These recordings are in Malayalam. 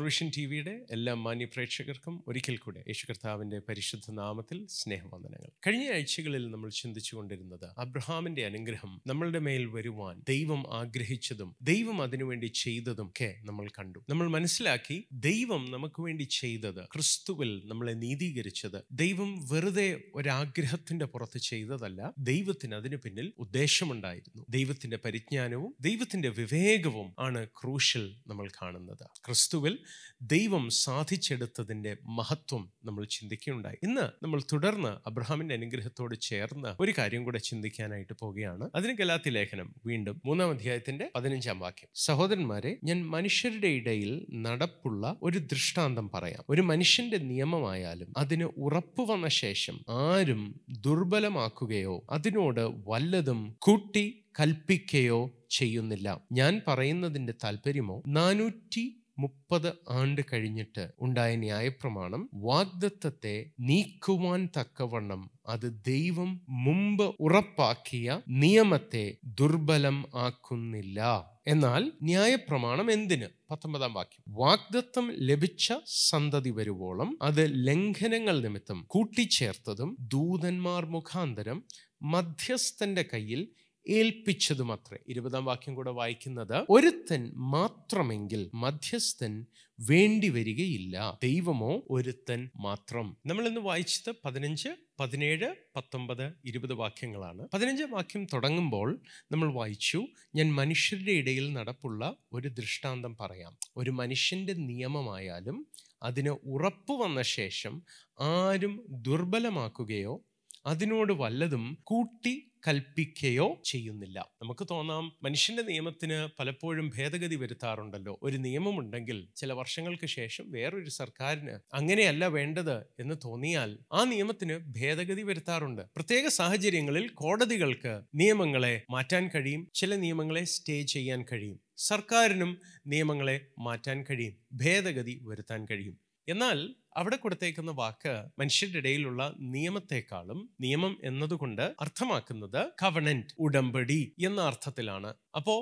പവർവിഷൻ ടി വിയുടെ എല്ലാ മാന്യ പ്രേക്ഷകർക്കും ഒരിക്കൽ കൂടെ യേശു കർത്താവിന്റെ പരിശുദ്ധ നാമത്തിൽ സ്നേഹവന്ദനങ്ങൾ. കഴിഞ്ഞ ആഴ്ചകളിൽ നമ്മൾ ചിന്തിച്ചു കൊണ്ടിരുന്നത് അബ്രഹാമിന്റെ അനുഗ്രഹം നമ്മളുടെ മേൽ വരുവാൻ ദൈവം ആഗ്രഹിച്ചതും ദൈവം അതിനുവേണ്ടി ചെയ്തതും ഒക്കെ നമ്മൾ കണ്ടു. നമ്മൾ മനസ്സിലാക്കി ദൈവം നമുക്ക് വേണ്ടി ചെയ്തത് ക്രിസ്തുവിൽ നമ്മളെ നീതീകരിച്ചത് ദൈവം വെറുതെ ഒരാഗ്രഹത്തിന്റെ പുറത്ത് ചെയ്തതല്ല ദൈവത്തിന് അതിനു പിന്നിൽ ഉദ്ദേശമുണ്ടായിരുന്നു. ദൈവത്തിന്റെ പരിജ്ഞാനവും ദൈവത്തിന്റെ വിവേകവും ആണ് ക്രൂഷ്യൽ നമ്മൾ കാണുന്നത്. ക്രിസ്തുവിൽ ദൈവം സാധിച്ചെടുത്തതിന്റെ മഹത്വം നമ്മൾ ചിന്തിക്കുകയുണ്ടായി. ഇന്ന് നമ്മൾ തുടർന്ന് അബ്രഹാമിന്റെ അനുഗ്രഹത്തോട് ചേർന്ന് ഒരു കാര്യം കൂടെ ചിന്തിക്കാനായിട്ട് പോവുകയാണ്. അതിന് ഗലാത്തി ലേഖനം വീണ്ടും മൂന്നാം അധ്യായത്തിന്റെ പതിനഞ്ചാം വാക്യം. സഹോദരന്മാരെ ഞാൻ മനുഷ്യരുടെ ഇടയിൽ നടപ്പുള്ള ഒരു ദൃഷ്ടാന്തം പറയാം. ഒരു മനുഷ്യന്റെ നിയമമായാലും അതിന് ഉറപ്പു വന്ന ശേഷം ആരും ദുർബലമാക്കുകയോ അതിനോട് വല്ലതും കൂട്ടി കൽപ്പിക്കുകയോ ചെയ്യുന്നില്ല. ഞാൻ പറയുന്നതിന്റെ താല്പര്യമോ നാനൂറ്റി മുപ്പത് ആണ്ട് കഴിഞ്ഞിട്ട് ഉണ്ടായ ന്യായപ്രമാണം വാഗ്ദത്തത്തെ നീക്കുവാൻ തക്കവണ്ണം അത് ദൈവം മുമ്പ് ഉറപ്പാക്കിയ നിയമത്തെ ദുർബലം ആക്കുന്നില്ല. എന്നാൽ ന്യായപ്രമാണം എന്തിന്? പത്തൊമ്പതാം വാക്യം. വാഗ്ദത്തം ലഭിച്ച സന്തതി വരുവോളം അത് ലംഘനങ്ങൾ നിമിത്തം കൂട്ടിച്ചേർത്തതും ദൂതന്മാർ മുഖാന്തരം മധ്യസ്ഥന്റെ കയ്യിൽ ഏൽപ്പിച്ചതുമത്രേ. ഇരുപതാം വാക്യം കൂടെ വായിക്കുന്നത് ഒരുത്തൻ മാത്രമെങ്കിൽ മധ്യസ്ഥൻ വേണ്ടി വരികയില്ല ദൈവമോ ഒരുത്തൻ മാത്രം. നമ്മൾ ഇന്ന് വായിച്ചത് പതിനഞ്ച് പതിനേഴ് പത്തൊമ്പത് ഇരുപത് വാക്യങ്ങളാണ്. പതിനഞ്ച് വാക്യം തുടങ്ങുമ്പോൾ നമ്മൾ വായിച്ചു ഞാൻ മനുഷ്യരുടെ ഇടയിൽ നടപ്പുള്ള ഒരു ദൃഷ്ടാന്തം പറയാം. ഒരു മനുഷ്യന്റെ നിയമമായാലും അതിന് ഉറപ്പ് വന്ന ശേഷം ആരും ദുർബലമാക്കുകയോ അതിനോട് വല്ലതും കൂട്ടി കൽപ്പിക്കുകയോ ചെയ്യുന്നില്ല. നമുക്ക് തോന്നാം മനുഷ്യന്റെ നിയമത്തിന് പലപ്പോഴും ഭേദഗതി വരുത്താറുണ്ടല്ലോ. ഒരു നിയമമുണ്ടെങ്കിൽ ചില വർഷങ്ങൾക്ക് ശേഷം വേറൊരു സർക്കാരിന് അങ്ങനെയല്ല വേണ്ടത് എന്ന് തോന്നിയാൽ ആ നിയമത്തിന് ഭേദഗതി വരുത്താറുണ്ട്. പ്രത്യേക സാഹചര്യങ്ങളിൽ കോടതികൾക്ക് നിയമങ്ങളെ മാറ്റാൻ കഴിയും ചില നിയമങ്ങളെ സ്റ്റേ ചെയ്യാൻ കഴിയും. സർക്കാരിനും നിയമങ്ങളെ മാറ്റാൻ കഴിയും ഭേദഗതി വരുത്താൻ കഴിയും. എന്നാൽ അവിടെ കൊടുത്തേക്കുന്ന വാക്ക് മനുഷ്യരുടെ ഇടയിലുള്ള നിയമത്തെക്കാളും നിയമം എന്നതുകൊണ്ട് അർത്ഥമാക്കുന്നത് കവണന്റ് ഉടമ്പടി എന്ന അർത്ഥത്തിലാണ്. അപ്പോ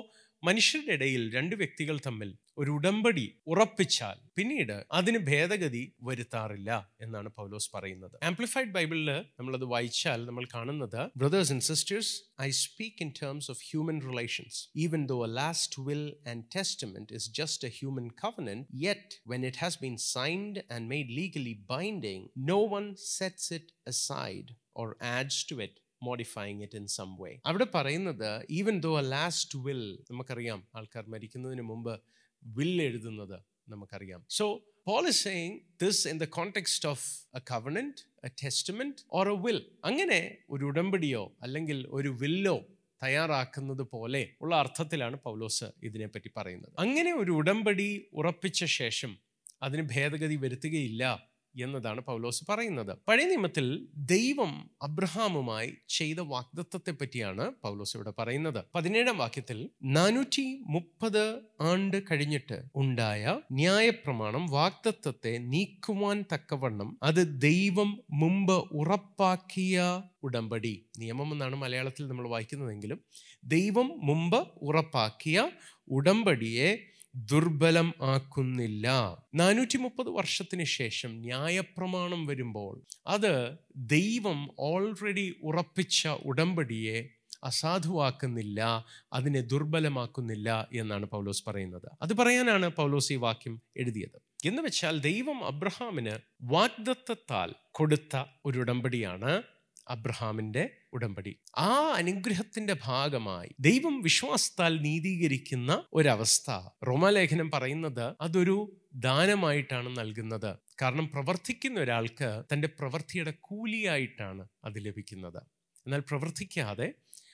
മനുഷ്യരുടെ ഇടയിൽ രണ്ട് വ്യക്തികൾ തമ്മിൽ ഒരു ഉടമ്പടി ഉറപ്പിച്ചാൽ പിന്നീട് അതിന് ഭേദഗതി വരുത്താറില്ല എന്നാണ് പൗലോസ് പറയുന്നത്. ആംപ്ലിഫൈഡ് ബൈബിളിൽ നമ്മളത് വായിച്ചാൽ നമ്മൾ കാണുന്നത് brothers and sisters I speak in terms of human relations even though last will and testament is just a human covenant yet when it has been signed and made legally binding no one sets it aside or adds to it. Modifying it in some way അവിടെ പറയുന്നത് even though a last will നമുക്കറിയാം ആൾക്കാർ മരിക്കുന്നതിന് മുമ്പ് വിൽ എഴുതുന്നത് നമുക്കറിയാം. So Paul saying this in the context of a covenant a testament or a will അങ്ങനെ ഒരു ഉടമ്പടിയോ അല്ലെങ്കിൽ ഒരു വില്ലോ തയ്യാറാക്കുന്നത് പോലെ ഉള്ള അർത്ഥത്തിലാണ് പൗലോസ് ഇതിനെപ്പറ്റി പറയുന്നത്. അങ്ങനെ ഒരു ഉടമ്പടി ഉറപ്പിച്ച ശേഷം അതിന് ഭേദഗതി വരുത്തുകയില്ല. എന്നതാണ് പൗലോസ് പറയുന്നത്. പഴയ നിയമത്തിൽ ദൈവം അബ്രഹാമുമായി ചെയ്ത വാഗ്ദത്വത്തെ പറ്റിയാണ് പൗലോസ് ഇവിടെ പറയുന്നത്. പതിനേഴാം വാക്യത്തിൽ നാനൂറ്റി മുപ്പത് ആണ്ട് കഴിഞ്ഞിട്ട് ഉണ്ടായ ന്യായപ്രമാണം വാഗ്ദത്വത്തെ നീക്കുവാൻ തക്കവണ്ണം അത് ദൈവം മുമ്പ് ഉറപ്പാക്കിയ ഉടമ്പടി. നിയമം എന്നാണ് മലയാളത്തിൽ നമ്മൾ വായിക്കുന്നതെങ്കിലും ദൈവം മുമ്പ് ഉറപ്പാക്കിയ ഉടമ്പടിയെ ദുർബലം ആക്കുന്നില്ല. നാനൂറ്റി മുപ്പത് വർഷത്തിന് ശേഷം ന്യായപ്രമാണം വരുമ്പോൾ അത് ദൈവം ഓൾറെഡി ഉറപ്പിച്ച ഉടമ്പടിയെ അസാധുവാക്കുന്നില്ല അതിനെ ദുർബലമാക്കുന്നില്ല എന്നാണ് പൗലോസ് പറയുന്നത്. അത് പറയാനാണ് പൗലോസ് ഈ വാക്യം എഴുതിയത്. എന്ന് വെച്ചാൽ ദൈവം അബ്രഹാമിന് വാഗ്ദത്തത്താൽ കൊടുത്ത ഒരു ഉടമ്പടിയാണ് അബ്രഹാമിന്റെ ഉടമ്പടി. ആ അനുഗ്രഹത്തിന്റെ ഭാഗമായി ദൈവം വിശ്വാസത്താൽ നീതീകരിക്കുന്ന ഒരവസ്ഥ. റോമാലേഖനം പറയുന്നത് അതൊരു ദാനമായിട്ടാണ് നൽകുന്നത്. കാരണം പ്രവർത്തിക്കുന്ന ഒരാൾക്ക് തന്റെ പ്രവൃത്തിയുടെ കൂലിയായിട്ടാണ് അത് ലഭിക്കുന്നത്. എന്നാൽ പ്രവർത്തിക്കാതെ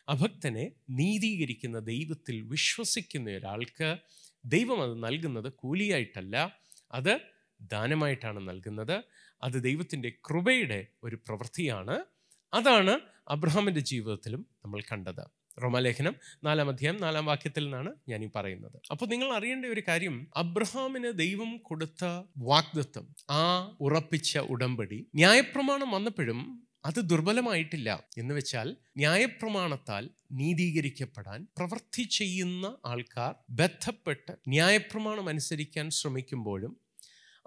അഭക്തനെ നീതീകരിക്കുന്ന ദൈവത്തിൽ വിശ്വസിക്കുന്ന ഒരാൾക്ക് ദൈവം അത് നൽകുന്നത് കൂലിയായിട്ടല്ല അത് ദാനമായിട്ടാണ് നൽകുന്നത്. അത് ദൈവത്തിന്റെ കൃപയുടെ ഒരു പ്രവൃത്തിയാണ്. അതാണ് അബ്രഹാമിന്റെ ജീവിതത്തിലും നമ്മൾ കണ്ടത്. റോമാലേഖനം നാലാം അധ്യായം നാലാം വാക്യത്തിൽ നിന്നാണ് ഞാൻ ഈ പറയുന്നത്. അപ്പോൾ നിങ്ങൾ അറിയേണ്ട ഒരു കാര്യം അബ്രഹാമിന് ദൈവം കൊടുത്ത വാഗ്ദത്വം ആ ഉറപ്പിച്ച ഉടമ്പടി ന്യായപ്രമാണം വന്നപ്പോഴും അത് ദുർബലമായിട്ടില്ല. എന്ന് വെച്ചാൽ ന്യായപ്രമാണത്താൽ നീതീകരിക്കപ്പെടാൻ പ്രവൃത്തി ചെയ്യുന്ന ആൾക്കാർ ബന്ധപ്പെട്ട് ന്യായപ്രമാണം അനുസരിക്കാൻ ശ്രമിക്കുമ്പോഴും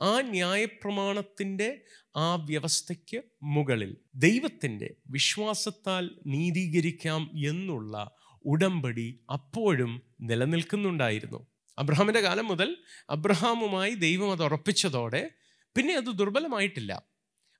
ആ ന്യായപ്രമാണത്തിന്റെ ആ വ്യവസ്ഥയ്ക്ക് മുകളിൽ ദൈവത്തിന്റെ വിശ്വാസത്താൽ നീതീകരിക്കാം എന്നുള്ള ഉടമ്പടി അപ്പോഴും നിലനിൽക്കുന്നുണ്ടായിരുന്നു. അബ്രഹാമിന്റെ കാലം മുതൽ അബ്രഹാമുമായി ദൈവം അത് ഉറപ്പിച്ചതോടെ പിന്നെ അത് ദുർബലമായിട്ടില്ല.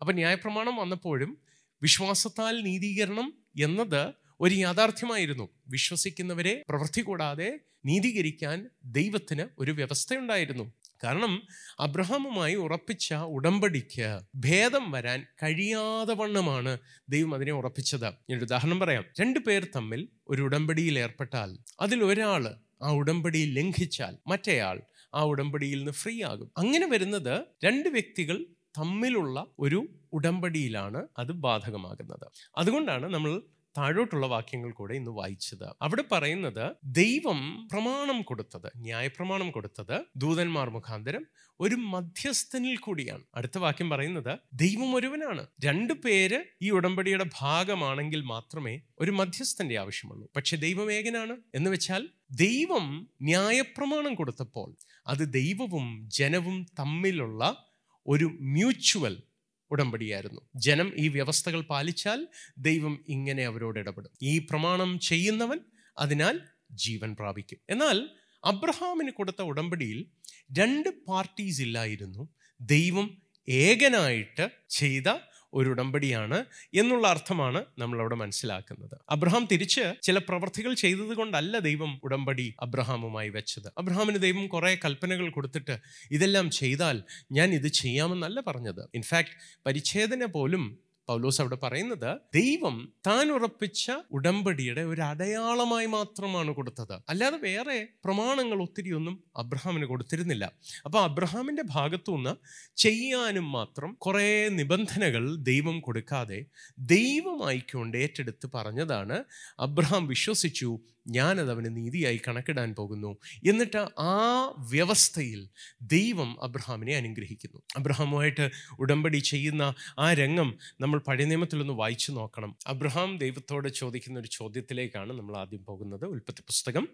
അപ്പം ന്യായപ്രമാണം വന്നപ്പോഴും വിശ്വാസത്താൽ നീതീകരണം എന്നത് ഒരു യാഥാർത്ഥ്യമായിരുന്നു. വിശ്വസിക്കുന്നവരെ പ്രവൃത്തി കൂടാതെ നീതീകരിക്കാൻ ദൈവത്തിന് ഒരു വ്യവസ്ഥയുണ്ടായിരുന്നു. കാരണം അബ്രഹാമുമായി ഉറപ്പിച്ച ഉടമ്പടിക്ക് ഭേദം വരാൻ കഴിയാതെ വണ്ണമാണ് ദൈവം അതിനെ ഉറപ്പിച്ചത്. ഞാൻ ഉദാഹരണം പറയാം. രണ്ടു പേർ തമ്മിൽ ഒരു ഉടമ്പടിയിൽ ഏർപ്പെട്ടാൽ അതിൽ ഒരാൾ ആ ഉടമ്പടി ലംഘിച്ചാൽ മറ്റേയാൾ ആ ഉടമ്പടിയിൽ നിന്ന് ഫ്രീ ആകും. അങ്ങനെ വരുന്നത് രണ്ട് വ്യക്തികൾ തമ്മിലുള്ള ഒരു ഉടമ്പടിയിലാണ് അത് ബാധകമാകുന്നത്. അതുകൊണ്ടാണ് നമ്മൾ താഴോട്ടുള്ള വാക്യങ്ങൾ കൂടെ ഇന്ന് വായിച്ചത്. അവിടെ പറയുന്നത് ദൈവം പ്രമാണം കൊടുത്തത് ന്യായപ്രമാണം കൊടുത്തത് ദൂതന്മാർ മുഖാന്തരം ഒരു മധ്യസ്ഥനിൽ കൂടിയാണ്. അടുത്ത വാക്യം പറയുന്നത് ദൈവം ഒരുവനാണ്. രണ്ടു പേര് ഈ ഉടമ്പടിയുടെ ഭാഗമാണെങ്കിൽ മാത്രമേ ഒരു മധ്യസ്ഥന്റെ ആവശ്യമുള്ളൂ. പക്ഷെ ദൈവം ഏകനാണ് എന്ന് വെച്ചാൽ ദൈവം ന്യായപ്രമാണം കൊടുത്തപ്പോൾ അത് ദൈവവും ജനവും തമ്മിലുള്ള ഒരു മ്യൂച്വൽ ഉടമ്പടിയായിരുന്നു. ജനം ഈ വ്യവസ്ഥകൾ പാലിച്ചാൽ ദൈവം ഇങ്ങനെ അവരോട് ഇടപെടും. ഈ പ്രമാണം ചെയ്യുന്നവൻ അതിനാൽ ജീവൻ പ്രാപിക്കും. എന്നാൽ അബ്രഹാമിന് കൊടുത്ത ഉടമ്പടിയിൽ രണ്ട് പാർട്ടീസ് ഇല്ലായിരുന്നു. ദൈവം ഏകനായിട്ട് ചെയ്ത ഒരു ഉടമ്പടിയാണ് എന്നുള്ള അർത്ഥമാണ് നമ്മൾ അവിടെ മനസ്സിലാക്കുന്നത്. അബ്രഹാം തിരിച്ച് ചില പ്രവർത്തികൾ ചെയ്തത് കൊണ്ടല്ല ദൈവം ഉടമ്പടി അബ്രഹാമുമായി വെച്ചത്. അബ്രഹാമിന് ദൈവം കുറേ കൽപ്പനകൾ കൊടുത്തിട്ട് ഇതെല്ലാം ചെയ്താൽ ഞാൻ ഇത് ചെയ്യാമെന്നല്ല പറഞ്ഞത്. ഇൻഫാക്ട് പരിച്ഛേദന പോലും പൗലോസ് അവിടെ പറയുന്നത് ദൈവം താൻ ഉറപ്പിച്ച ഉടമ്പടിയുടെ ഒരു അടയാളമായി മാത്രമാണ് കൊടുത്തത്. അല്ലാതെ വേറെ പ്രമാണങ്ങൾ ഒത്തിരിയൊന്നും അബ്രഹാമിന് കൊടുത്തിരുന്നില്ല. അപ്പോൾ അബ്രഹാമിന്റെ ഭാഗത്തുനിന്ന് ചെയ്യാനും മാത്രം കുറേ നിബന്ധനകൾ ദൈവം കൊടുക്കാതെ ദൈവമായിക്കൊണ്ട് ഏറ്റെടുത്ത് പറഞ്ഞതാണ് അബ്രഹാം വിശ്വസിച്ചു ഞാനത് അവന് നീതിയായി കണക്കിടാൻ പോകുന്നു. എന്നിട്ട് ആ വ്യവസ്ഥയിൽ ദൈവം അബ്രഹാമിനെ അനുഗ്രഹിക്കുന്നു. അബ്രഹാമുമായിട്ട് ഉടമ്പടി ചെയ്യുന്ന ആ രംഗം നമ്മൾ പഴയ നിയമത്തിലൊന്ന് വായിച്ചു നോക്കണം. അബ്രഹാം ദൈവത്തോട് ചോദിക്കുന്ന ഒരു ചോദ്യത്തിലേക്കാണ് നമ്മൾ ആദ്യം പോകുന്നത്. ഉൽപ്പത്തി പുസ്തകം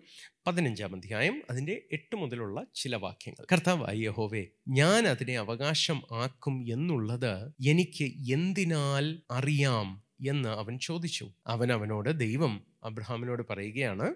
പതിനഞ്ചാം അധ്യായം അതിന്റെ എട്ട് മുതലുള്ള ചില വാക്യങ്ങൾ. കർത്താവ് യഹോവേ ഞാൻ അതിനെ അവകാശം ആക്കും എന്നുള്ളത് എനിക്ക് എന്തിനാൽ അറിയാം? എന്ന് അവൻ ചോദിച്ചു. അവൻ അവനോട് ദൈവം അബ്രഹാമിനോട് പറയുകയാണ്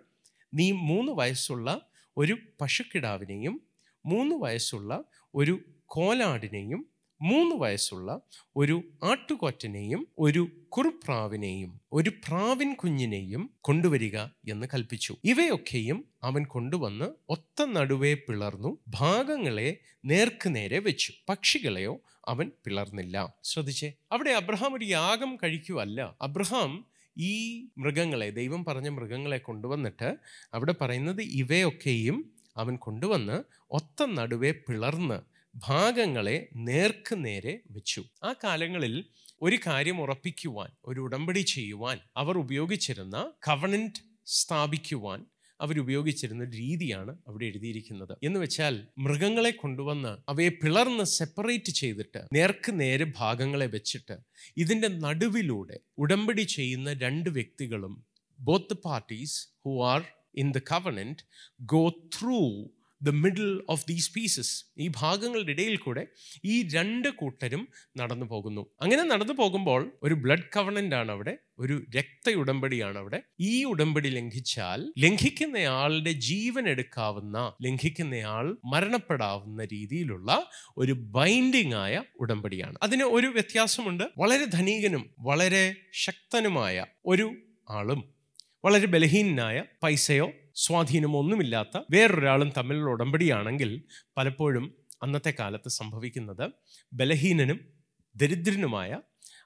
നീ മൂന്ന് വയസ്സുള്ള ഒരു പശുക്കിടാവിനെയും മൂന്ന് വയസ്സുള്ള ഒരു കോലാടിനെയും മൂന്ന് വയസ്സുള്ള ഒരു ആട്ടുകൊറ്റനെയും ഒരു കുറുപ്രാവിനെയും ഒരു പ്രാവിൻ കുഞ്ഞിനെയും കൊണ്ടുവരിക എന്ന് കൽപ്പിച്ചു. ഇവയൊക്കെയും അവൻ കൊണ്ടുവന്ന് ഒത്ത നടുവേ പിളർന്നു ഭാഗങ്ങളെ നേർക്കുനേരെ വെച്ചു. പക്ഷികളെയോ അവൻ പിളർന്നില്ല. ശ്രദ്ധിച്ചേ അവിടെ അബ്രഹാം ഒരു യാഗം കഴിക്കുവല്ല. അബ്രഹാം ഈ മൃഗങ്ങളെ ദൈവം പറഞ്ഞ മൃഗങ്ങളെ കൊണ്ടുവന്നിട്ട് അവിടെ പറയുന്നത് ഇവയൊക്കെയും അവൻ കൊണ്ടുവന്ന് ഒത്ത നടുവേ പിളർന്ന് ഭാഗങ്ങളെ നേർക്ക് നേരെ വെച്ചു. ആ കാലങ്ങളിൽ ഒരു കാര്യം ഉറപ്പിക്കുവാൻ ഒരു ഉടമ്പടി ചെയ്യുവാൻ അവർ ഉപയോഗിച്ചിരുന്ന കവണന്റ് സ്ഥാപിക്കുവാൻ അവരുപയോഗിച്ചിരുന്ന രീതിയാണ് അവിടെ എഴുതിയിരിക്കുന്നത്. എന്ന് വെച്ചാൽ മൃഗങ്ങളെ കൊണ്ടുവന്ന് അവയെ പിളർന്ന് സെപ്പറേറ്റ് ചെയ്തിട്ട് നേർക്ക് നേരെ ഭാഗങ്ങളെ വെച്ചിട്ട് ഇതിന്റെ നടുവിലൂടെ ഉടമ്പടി ചെയ്യുന്ന രണ്ട് വ്യക്തികളും both parties who are in the covenant go through the middle of these pieces ഈ ഭാഗങ്ങളുടെ ഇടയിൽ കൂടെ ഈ രണ്ട് കൂട്ടരും നടന്നു പോകുന്നു. അങ്ങനെ നടന്നു പോകുമ്പോൾ ഒരു ബ്ലഡ് കവണന്റ് ആണ് അവിടെ ഒരു രക്ത ഉടമ്പടിയാണ് അവിടെ. ഈ ഉടമ്പടി ലംഘിച്ചാൽ ലംഘിക്കുന്നയാളുടെ ജീവൻ എടുക്കാവുന്ന ലംഘിക്കുന്നയാൾ മരണപ്പെടാവുന്ന രീതിയിലുള്ള ഒരു ബൈൻഡിങ് ആയ ഉടമ്പടിയാണ്. അതിന് ഒരു വ്യത്യാസമുണ്ട്. വളരെ ധനികനും വളരെ ശക്തനുമായ ഒരു ആളും വളരെ ബലഹീനനായ പൈസയോ സ്വാധീനമോ ഒന്നുമില്ലാത്ത വേറൊരാളും തമ്മിലുള്ള ഉടമ്പടിയാണെങ്കിൽ പലപ്പോഴും അന്നത്തെ കാലത്ത് സംഭവിക്കുന്നത് ബലഹീനനും ദരിദ്രനുമായ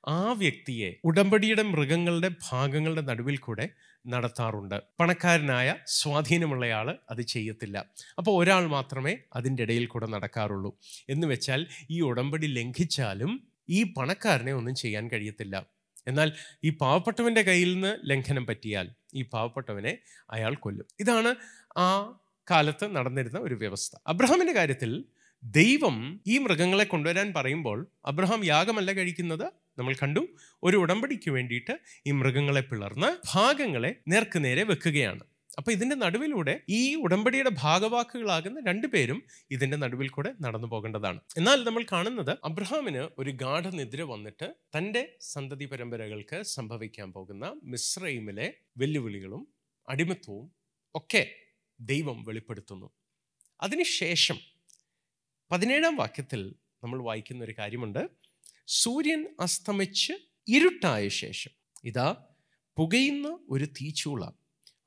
ആ വ്യക്തിയെ ഉടമ്പടിയുടെ മൃഗങ്ങളുടെ ഭാഗങ്ങളുടെ നടുവിൽ കൂടെ നടത്താറുണ്ട്. പണക്കാരനായ സ്വാധീനമുള്ളയാൾ അത് ചെയ്യത്തില്ല. അപ്പോൾ ഒരാൾ മാത്രമേ അതിന്റെ ഇടയിൽ കൂടെ നടക്കാറുള്ളൂ. എന്ന് വെച്ചാൽ ഈ ഉടമ്പടി ലംഘിച്ചാലും ഈ പണക്കാരനെ ഒന്നും ചെയ്യാൻ കഴിയത്തില്ല. എന്നാൽ ഈ പാവപ്പെട്ടവന്റെ കയ്യിൽ നിന്ന് ലംഘനം പറ്റിയാൽ ഈ പാവപ്പെട്ടവനെ അയാൾ കൊല്ലും. ഇതാണ് ആ കാലത്ത് നടന്നിരുന്ന ഒരു വ്യവസ്ഥ. അബ്രഹാമിന്റെ കാര്യത്തിൽ ദൈവം ഈ മൃഗങ്ങളെ കൊണ്ടുവരാൻ പറയുമ്പോൾ അബ്രഹാം യാഗമല്ല കഴിക്കുന്നത്. നമ്മൾ കണ്ടു ഒരു ഉടമ്പടിക്ക് വേണ്ടിയിട്ട് ഈ മൃഗങ്ങളെ പിളർന്ന് ഭാഗങ്ങളെ നേർക്കുനേരെ വെക്കുകയാണ്. അപ്പൊ ഇതിന്റെ നടുവിലൂടെ ഈ ഉടമ്പടിയുടെ ഭാഗവാക്കുകളാകുന്ന രണ്ടുപേരും ഇതിന്റെ നടുവിൽ കൂടെ നടന്നു പോകേണ്ടതാണ്. എന്നാൽ നമ്മൾ കാണുന്നത് അബ്രഹാമിന് ഒരു ഗാഠനിദ്ര വന്നിട്ട് തന്റെ സന്തതി പരമ്പരകൾക്ക് സംഭവിക്കാൻ പോകുന്ന മിശ്രൈമിലെ വെല്ലുവിളികളും അടിമത്വവും ഒക്കെ ദൈവം വെളിപ്പെടുത്തുന്നു. അതിനുശേഷം പതിനേഴാം വാക്യത്തിൽ നമ്മൾ വായിക്കുന്ന ഒരു കാര്യമുണ്ട്. സൂര്യൻ അസ്തമിച്ച് ഇരുട്ടായ ശേഷം. ഇതാ പുകയുന്ന ഒരു തീച്ചൂള.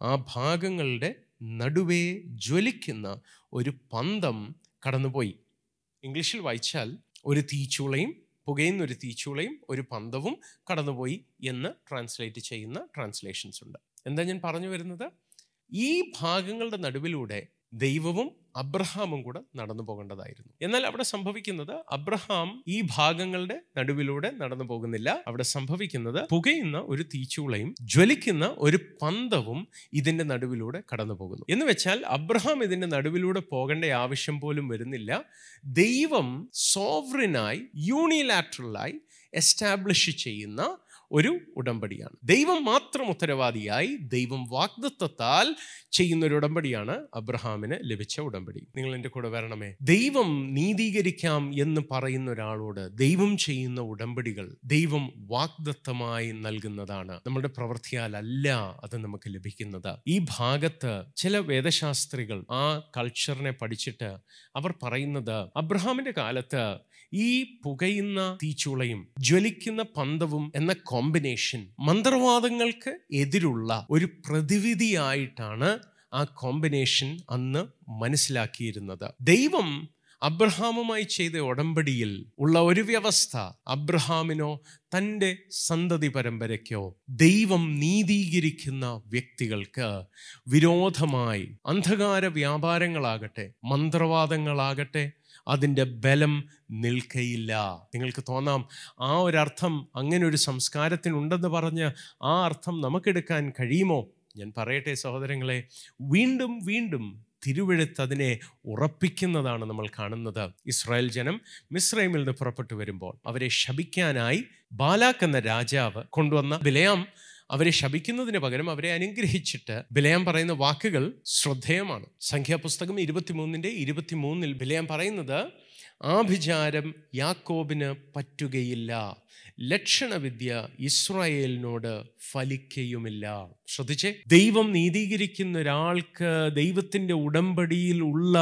ആ ഭാഗങ്ങളുടെ നടുവേ ജ്വലിക്കുന്ന ഒരു പന്തം കടന്നുപോയി. ഇംഗ്ലീഷിൽ വായിച്ചാൽ ഒരു തീച്ചൂളയും പുകയുന്ന ഒരു തീച്ചൂളയും ഒരു പന്തവും കടന്നുപോയി എന്ന് ട്രാൻസ്ലേറ്റ് ചെയ്യുന്ന ട്രാൻസ്ലേഷൻസ് ഉണ്ട്. എന്താ ഞാൻ പറഞ്ഞു വരുന്നത്? ഈ ഭാഗങ്ങളുടെ നടുവിലൂടെ ദൈവവും അബ്രഹാമും കൂടെ നടന്നു പോകേണ്ടതായിരുന്നു. എന്നാൽ അവിടെ സംഭവിക്കുന്നത് അബ്രഹാം ഈ ഭാഗങ്ങളുടെ നടുവിലൂടെ നടന്നു പോകുന്നില്ല. അവിടെ സംഭവിക്കുന്നത് പുകയുന്ന ഒരു തീച്ചൂളയും ജ്വലിക്കുന്ന ഒരു പന്തവും ഇതിന്റെ നടുവിലൂടെ കടന്നു പോകുന്നു. എന്ന് വെച്ചാൽ അബ്രഹാം ഇതിന്റെ നടുവിലൂടെ പോകേണ്ട ആവശ്യം പോലും വരുന്നില്ല. ദൈവം സോവറിനായി യൂണിലാറ്ററലായി എസ്റ്റാബ്ലിഷ് ചെയ്യുന്ന ഒരു ഉടമ്പടിയാണ്. ദൈവം മാത്രം ഉത്തരവാദിയായി ദൈവം വാഗ്ദത്വത്താൽ ചെയ്യുന്ന ഒരു ഉടമ്പടിയാണ് അബ്രഹാമിന് ലഭിച്ച ഉടമ്പടി. നിങ്ങൾ എന്റെ കൂടെ വരണമേ. ദൈവം നീതീകരിക്കാം എന്ന് പറയുന്ന ഒരാളോട് ദൈവം ചെയ്യുന്ന ഉടമ്പടികൾ ദൈവം വാഗ്ദത്തമായി നൽകുന്നതാണ്. നമ്മുടെ പ്രവൃത്തിയാലല്ല അത് നമുക്ക് ലഭിക്കുന്നത്. ഈ ഭാഗത്ത് ചില വേദശാസ്ത്രികൾ ആ കൾച്ചറിനെ പഠിച്ചിട്ട് അവർ പറയുന്നത് അബ്രഹാമിന്റെ കാലത്ത് ഈ പുകയുന്ന തീച്ചുളയും ജ്വലിക്കുന്ന പന്തവും എന്ന കോമ്പിനേഷൻ. മന്ത്രവാദങ്ങൾക്ക് എതിരുള്ള ഒരു പ്രതിവിധിയായിട്ടാണ് ആ കോമ്പിനേഷൻ അന്ന് മനസ്സിലാക്കിയിരുന്നത്. ദൈവം അബ്രഹാമുമായി ചെയ്ത ഉടമ്പടിയിൽ ഉള്ള ഒരു വ്യവസ്ഥ അബ്രഹാമിനോ തന്റെ സന്തതി പരമ്പരയ്ക്കോ ദൈവം നീതീകരിക്കുന്ന വ്യക്തികൾക്ക് വിരോധമായി അന്ധകാര വ്യാപാരങ്ങളാകട്ടെ മന്ത്രവാദങ്ങളാകട്ടെ അതിന്റെ ബലം നിൽക്കയില്ല. നിങ്ങൾക്ക് തോന്നാം ആ ഒരർത്ഥം അങ്ങനെ ഒരു സംസ്കാരത്തിനുണ്ടെന്ന് പറഞ്ഞ് ആ അർത്ഥം നമുക്കെടുക്കാൻ കഴിയുമോ? ഞാൻ പറയട്ടെ സഹോദരങ്ങളെ വീണ്ടും വീണ്ടും തിരുവെഴുത്ത് അതിനെ ഉറപ്പിക്കുന്നതാണ് നമ്മൾ കാണുന്നത്. ഇസ്രായേൽ ജനം മിസ്രൈമിൽ നിന്ന് പുറപ്പെട്ടു വരുമ്പോൾ അവരെ ശപിക്കാനായി ബാലാക്ക് എന്ന രാജാവ് കൊണ്ടുവന്ന ബിലയാം അവരെ ശപിക്കുന്നതിന് പകരം അവരെ അനുഗ്രഹിച്ചിട്ട് ബിലയാം പറയുന്ന വാക്കുകൾ ശ്രദ്ധേയമാണ്. സംഖ്യാപുസ്തകം ഇരുപത്തിമൂന്നിന്റെ ഇരുപത്തിമൂന്നിൽ ബിലയാം പറയുന്നത് ആഭിചാരം യാക്കോബിന് പറ്റുകയില്ല. ലക്ഷണവിദ്യ ഇസ്രായേലിനോട് ഫലിക്കയുമില്ല. ശ്രദ്ധിച്ചേ. ദൈവം നീതീകരിക്കുന്ന ഒരാൾക്ക് ദൈവത്തിന്റെ ഉടമ്പടിയിൽ ഉള്ള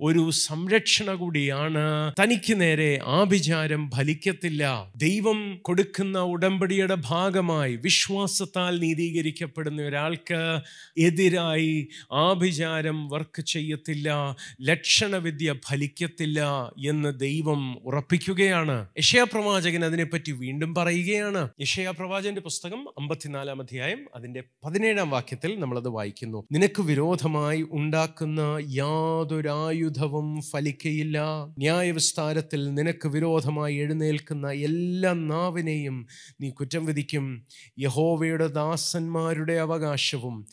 ഒരു സംരക്ഷണ കൂടിയാണ്. തനിക്ക് നേരെ ആഭിചാരം ഫലിക്കത്തില്ല. ദൈവം കൊടുക്കുന്ന ഉടമ്പടിയുടെ ഭാഗമായി വിശ്വാസത്താൽ നീതീകരിക്കപ്പെടുന്ന ഒരാൾക്ക് എതിരായി ആഭിചാരം വർക്ക് ചെയ്യത്തില്ല. ലക്ഷണവിദ്യ ഫലിക്കത്തില്ല. എന്ന് ദൈവം ഉറപ്പിക്കുകയാണ്. യഷയാ പ്രവാചകൻ അതിനെപ്പറ്റി വീണ്ടും പറയുകയാണ്. യഷയാ പ്രവാചകന്റെ പുസ്തകം അമ്പത്തിനാലാം അധ്യായം അതിന്റെ പതിനേഴാം വാക്യത്തിൽ നമ്മളത് വായിക്കുന്നു. നിനക്ക് വിരോധമായി ഉണ്ടാക്കുന്ന യാതൊരായുധവും ഫലിക്കയില്ല. ന്യായവിസ്താരത്തിൽ നിനക്ക് വിരോധമായി എഴുന്നേൽക്കുന്ന എല്ലാ നാവിനെയും നീ കുറ്റം വിധിക്കും. യഹോവയുടെ ദാസന്മാരുടെ അവകാശവും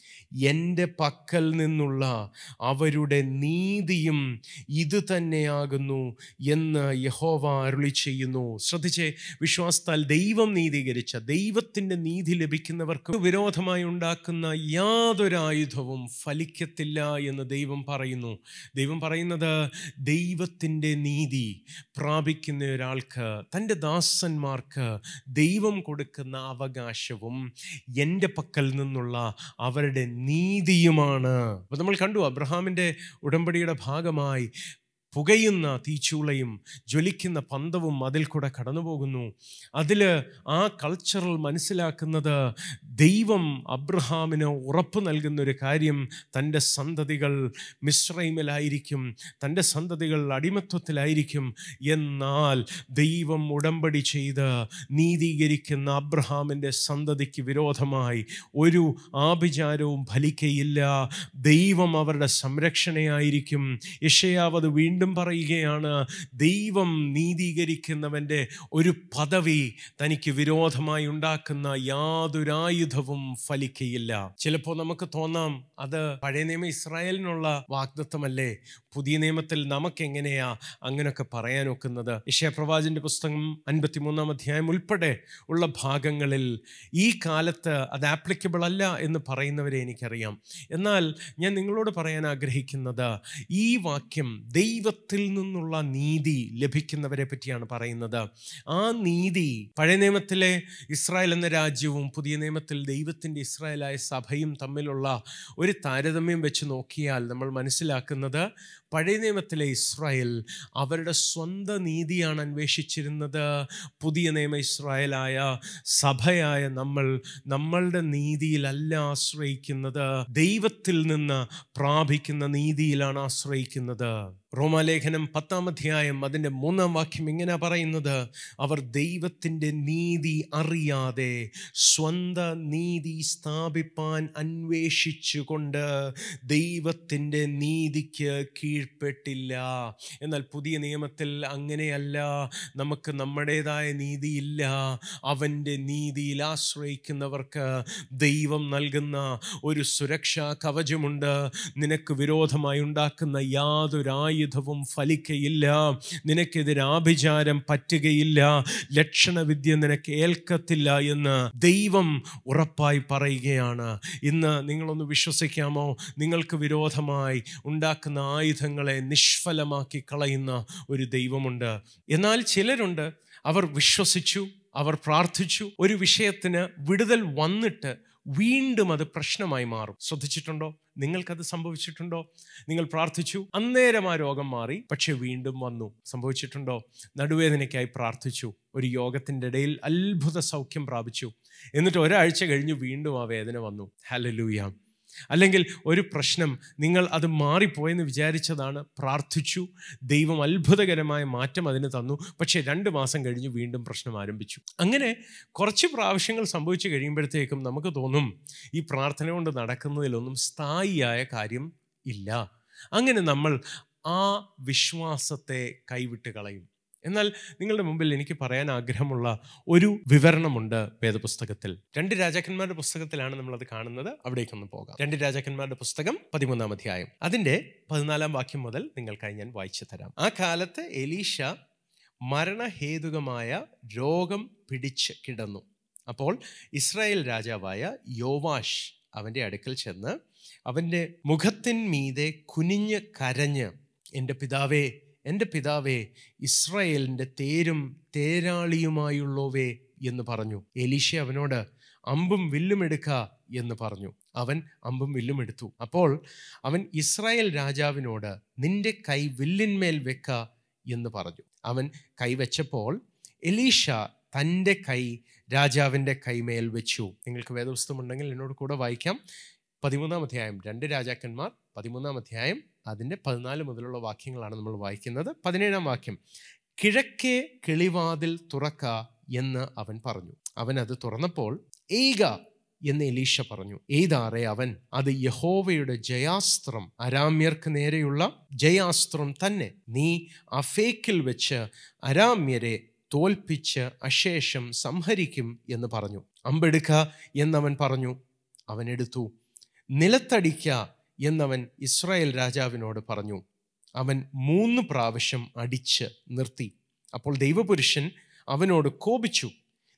എന്റെ പക്കൽ നിന്നുള്ള അവരുടെ നീതിയും ഇത് തന്നെയാകുന്നു എന്ന് യഹോവ അരുളി ചെയ്യുന്നു. ശ്രദ്ധിച്ചേ വിശ്വാസത്താൽ ദൈവം നീതീകരിച്ച ദൈവത്തിന്റെ നീതി ലഭിക്കുന്നവർക്ക് വിരോധമായി ഉണ്ടാക്കുന്ന യാതൊരായുധവും ഫലിക്കത്തില്ല എന്ന് ദൈവം പറയുന്നു. ദൈവം പറയുന്നത് ദൈവത്തിന്റെ നീതി പ്രാപിക്കുന്ന ഒരാൾക്ക് തന്റെ ദാസന്മാർക്ക് ദൈവം കൊടുക്കുന്ന അവകാശവും എന്റെ പക്കൽ നിന്നുള്ള അവരുടെ നീതിയുമാണ്. അപ്പോൾ നമ്മൾ കണ്ടു അബ്രഹാമിന്റെ ഉടമ്പടിയുടെ ഭാഗമായി പുകയുന്ന തീച്ചൂളയും ജ്വലിക്കുന്ന പന്തവും അതിൽ കൂടെ കടന്നു പോകുന്നു അതിൽ ആ കൾച്ചറൽ മനസ്സിലാക്കുന്നത് ദൈവം അബ്രഹാമിന് ഉറപ്പ് നൽകുന്ന ഒരു കാര്യം തന്റെ സന്തതികൾ മിശ്രൈമിലായിരിക്കും തന്റെ സന്തതികൾ അടിമത്വത്തിലായിരിക്കും. എന്നാൽ ദൈവം ഉടമ്പടി ചെയ്ത് നീതീകരിക്കുന്ന അബ്രഹാമിന്റെ സന്തതിക്ക് വിരോധമായി ഒരു ആഭിചാരവും ഫലിക്കയില്ല. ദൈവം അവരുടെ സംരക്ഷണയായിരിക്കും. യഷയാവ് വീണ്ടും വീണ്ടും പറയുകയാണ് ദൈവം നീതീകരിക്കുന്നവന്റെ ഒരു പദവി തനിക്ക് വിരോധമായി ഉണ്ടാക്കുന്ന യാതൊരായുധവും ഫലിക്കയില്ല. ചിലപ്പോൾ നമുക്ക് തോന്നാം അത് പഴയ നിയമ ഇസ്രായേലിനുള്ള വാഗ്ദത്വമല്ലേ പുതിയ നിയമത്തിൽ നമുക്കെങ്ങനെയാ അങ്ങനെയൊക്കെ പറയാൻ ഒക്കുന്നത്? ഇഷയപ്രവാചന്റെ പുസ്തകം അൻപത്തിമൂന്നാം അധ്യായം ഉൾപ്പെടെ ഉള്ള ഭാഗങ്ങളിൽ ഈ കാലത്ത് അത് ആപ്ലിക്കബിൾ അല്ല എന്ന് പറയുന്നവരെ എനിക്കറിയാം. എന്നാൽ ഞാൻ നിങ്ങളോട് പറയാൻ ആഗ്രഹിക്കുന്നത് ഈ വാക്യം ദൈവത്തിൽ നിന്നുള്ള നീതി ലഭിക്കുന്നവരെ പറ്റിയാണ് പറയുന്നത്. ആ നീതി പഴയ നിയമത്തിലെ ഇസ്രായേൽ എന്ന രാജ്യവും പുതിയ നിയമത്തിൽ ദൈവത്തിന്റെ ഇസ്രായേലായ സഭയും തമ്മിലുള്ള ഒരു താരതമ്യം വെച്ച് നോക്കിയാൽ നമ്മൾ മനസ്സിലാക്കുന്നത് പഴയ നിയമത്തിലെ ഇസ്രായേൽ അവരുടെ സ്വന്തം നീതിയാണ് അന്വേഷിച്ചിരുന്നത്. പുതിയ നിയമ ഇസ്രായേലായ സഭയായ നമ്മൾ നമ്മളുടെ നീതിയിലല്ല ആശ്രയിക്കുന്നത്. ദൈവത്തിൽ നിന്ന് പ്രാപിക്കുന്ന നീതിയിലാണ് ആശ്രയിക്കുന്നത്. റോമാലേഖനം പത്താം അധ്യായം അതിന്റെ മൂന്നാം വാക്യം ഇങ്ങനെ പറയുന്നത് അവർ ദൈവത്തിന്റെ നീതി അറിയാതെ സ്വന്ത നീതി സ്ഥാപിപ്പാൻ അന്വേഷിച്ചുകൊണ്ട് ദൈവത്തിന്റെ നീതിക്ക് കീഴ്പ്പെട്ടില്ല. എന്നാൽ പുതിയ നിയമത്തിൽ അങ്ങനെയല്ല. നമുക്ക് നമ്മുടേതായ നീതിയില്ല. അവന്റെ നീതിയിൽ ആശ്രയിക്കുന്നവർക്ക് ദൈവം നൽകുന്ന ഒരു സുരക്ഷാ കവചമുണ്ട്. നിനക്ക് വിരോധമായി ഉണ്ടാക്കുന്ന യാതൊരു ആയുധവും ഫലിക്കയില്ല. നിനക്കെതിരെ ആഭിചാരം പറ്റുകയില്ല. ലക്ഷണവിദ്യ നിനക്ക് ഏൽക്കത്തില്ല എന്ന് ദൈവം ഉറപ്പായി പറയുകയാണ്. ഇന്ന് നിങ്ങളൊന്ന് വിശ്വസിക്കാമോ? നിങ്ങൾക്ക് വിരോധമായി ഉണ്ടാക്കുന്ന ആയുധങ്ങളെ നിഷ്ഫലമാക്കി കളയുന്ന ഒരു ദൈവമുണ്ട്. എന്നാൽ ചിലരുണ്ട്. അവർ വിശ്വസിച്ചു അവർ പ്രാർത്ഥിച്ചു. ഒരു വിഷയത്തിന് വിടുതൽ വന്നിട്ട് വീണ്ടും അത് പ്രശ്നമായി മാറും. ശ്രദ്ധിച്ചിട്ടുണ്ടോ? നിങ്ങൾക്കത് സംഭവിച്ചിട്ടുണ്ടോ? നിങ്ങൾ പ്രാർത്ഥിച്ചു. അന്നേരം ആ രോഗം മാറി പക്ഷെ വീണ്ടും വന്നു. സംഭവിച്ചിട്ടുണ്ടോ? നടുവേദനയ്ക്കായി പ്രാർത്ഥിച്ചു. ഒരു യോഗത്തിന്റെ ഇടയിൽ അത്ഭുത സൗഖ്യം പ്രാപിച്ചു. എന്നിട്ട് ഒരാഴ്ച കഴിഞ്ഞ് വീണ്ടും ആ വേദന വന്നു. ഹലലൂയ അല്ലെങ്കിൽ ഒരു പ്രശ്നം നിങ്ങൾ അത് മാറിപ്പോയെന്ന് വിചാരിച്ചതാണ് പ്രാർത്ഥിച്ചു ദൈവം അത്ഭുതകരമായ മാറ്റം അതിന് തന്നു. പക്ഷേ രണ്ട് മാസം കഴിഞ്ഞ് വീണ്ടും പ്രശ്നം ആരംഭിച്ചു. അങ്ങനെ കുറച്ച് പ്രാവശ്യങ്ങൾ സംഭവിച്ചു കഴിയുമ്പോഴത്തേക്കും നമുക്ക് തോന്നും ഈ പ്രാർത്ഥന കൊണ്ട് നടക്കുന്നതിലൊന്നും സ്ഥായിയായ കാര്യം ഇല്ല. അങ്ങനെ നമ്മൾ ആ വിശ്വാസത്തെ കൈവിട്ട് കളയും. എന്നാൽ നിങ്ങളുടെ മുമ്പിൽ എനിക്ക് പറയാൻ ആഗ്രഹമുള്ള ഒരു വിവരണമുണ്ട് വേദപുസ്തകത്തിൽ. രണ്ട് രാജാക്കന്മാരുടെ പുസ്തകത്തിലാണ് നമ്മളത് കാണുന്നത്. അവിടേക്കൊന്ന് പോകാം. രണ്ട് രാജാക്കന്മാരുടെ പുസ്തകം പതിമൂന്നാം അധ്യായം. അതിന്റെ പതിനാലാം വാക്യം മുതൽ നിങ്ങൾക്കായി ഞാൻ വായിച്ചു തരാം. ആ കാലത്ത് എലീഷ മരണഹേതുകമായ രോഗം പിടിച്ച് കിടന്നു. അപ്പോൾ ഇസ്രായേൽ രാജാവായ യോവാഷ് അവന്റെ അടുക്കൽ ചെന്ന് അവന്റെ മുഖത്തിന്മീതെ കുനിഞ്ഞ് കരഞ്ഞ് എന്റെ പിതാവേ എന്റെ പിതാവേ ഇസ്രായേലിന്റെ തേരും തേരാളിയുമായുള്ളവേ എന്ന് പറഞ്ഞു. എലീഷ അവനോട് അമ്പും വില്ലും എടുക്ക എന്ന് പറഞ്ഞു. അവൻ അമ്പും വില്ലും എടുത്തു. അപ്പോൾ അവൻ ഇസ്രായേൽ രാജാവിനോട് നിന്റെ കൈ വില്ലിന്മേൽ വെക്ക എന്ന് പറഞ്ഞു. അവൻ കൈവച്ചപ്പോൾ എലീഷ തന്റെ കൈ രാജാവിന്റെ കൈമേൽ വെച്ചു. നിങ്ങൾക്ക് വേദപുസ്തകം ഉണ്ടെങ്കിൽ എന്നോട് കൂടെ വായിക്കാം. പതിമൂന്നാം അധ്യായം. രണ്ട് രാജാക്കന്മാർ പതിമൂന്നാം അധ്യായം അതിന്റെ പതിനാല് മുതലുള്ള വാക്യങ്ങളാണ് നമ്മൾ വായിക്കുന്നത്. പതിനേഴാം വാക്യം കിഴക്കേ കിളിവാതിൽ തുറക്ക എന്ന് അവൻ പറഞ്ഞു. അവൻ അത് തുറന്നപ്പോൾ എയ്ക എന്ന് എലീഷ പറഞ്ഞു. എയ്താറെ അവൻ അത് യഹോവയുടെ ജയാസ്ത്രം അരാമ്യർക്ക് നേരെയുള്ള ജയാസ്ത്രം തന്നെ. നീ അഫേക്കിൽ വെച്ച് അരാമ്യരെ തോൽപ്പിച്ച് അശേഷം സംഹരിക്കും എന്ന് പറഞ്ഞു. അമ്പെടുക്ക എന്നവൻ പറഞ്ഞു. അവൻ എടുത്തു. നിലത്തടിക്ക എന്നവൻ ഇസ്രായേൽ രാജാവിനോട് പറഞ്ഞു അവൻ മൂന്ന് പ്രാവശ്യം അടിച്ച് നിർത്തി. അപ്പോൾ ദൈവപുരുഷൻ അവനോട് കോപിച്ചു